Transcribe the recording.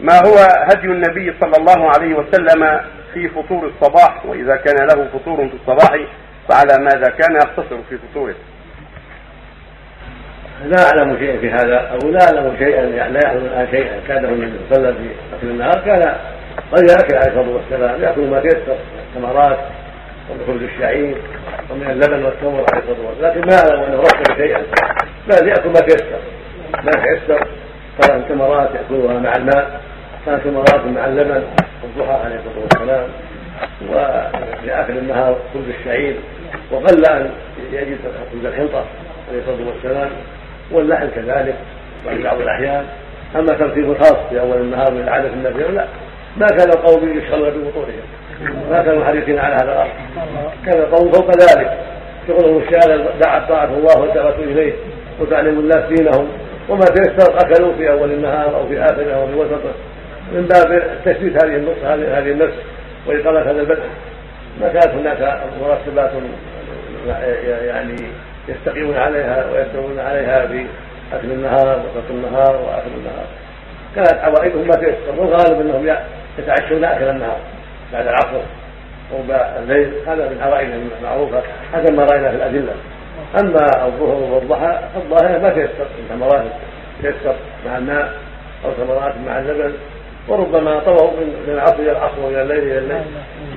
ما هو هدي النبي صلى الله عليه وسلم في فطور الصباح؟ وإذا كان له فطور في الصباح فعلى ماذا كان يقتصر في فطوره؟ لا أعلم شيئا في هذا أو لا أعلم شيئا لا يحضر الآن شيئا. كانه النبي صلى الله عليه وسلم في اكل النهار كان قد يأكل عليه الصلاة والسلام يأكل ما تيسر الثمرات ومن خبز الشعير ومن اللبن والتمر عليه الصلاة والسلام. لكن ما أعلم أنه رتب شيئا. بل يأكل ما تيسر ما تيسر كان ثمرات ياكلها مع الماء كان ثمرات مع اللبن والضحى عليه الصلاة والسلام. وفي اخر النهار خبز الشعير وقل أن يجد خبز الحنطة عليه الصلاة والسلام واللحم كذلك وفي بعض الأحيان. أما ترتيب الخاص في أول النهار من العادة النبي لا. ما كان القوم يشغلون ببطونهم. ما كانوا حريصين على هذا الأمر. كان القوم فوق ذلك. شغلهم الشارع دعا طاعه الله والدعوة إليه وتعليم الناس دينهم. وما تيسر أكلوا في أول النهار أو في اخره أو في وسطه من باب تثبيت هذه النص هذه النفس وإقامة هذا البدء. ما كانت هناك مرتبات يعني يستقيمون عليها ويستوون عليها في اكل النهار وترك النهار واكل النهار. كانت عوائدهم ما تيسر والغالب أنهم يتعشون أكل النهار بعد العصر أو الليل. هذا من عوائدهم المعروفة. حسب ما رأينا في الأدلة. أما الظهر والضحى فالظاهر ما تيسر من تيسر مع الماء أو ثمرات مع اللبن وربما طووا من العصر إلى العصر وإلى الليل إلى الليل.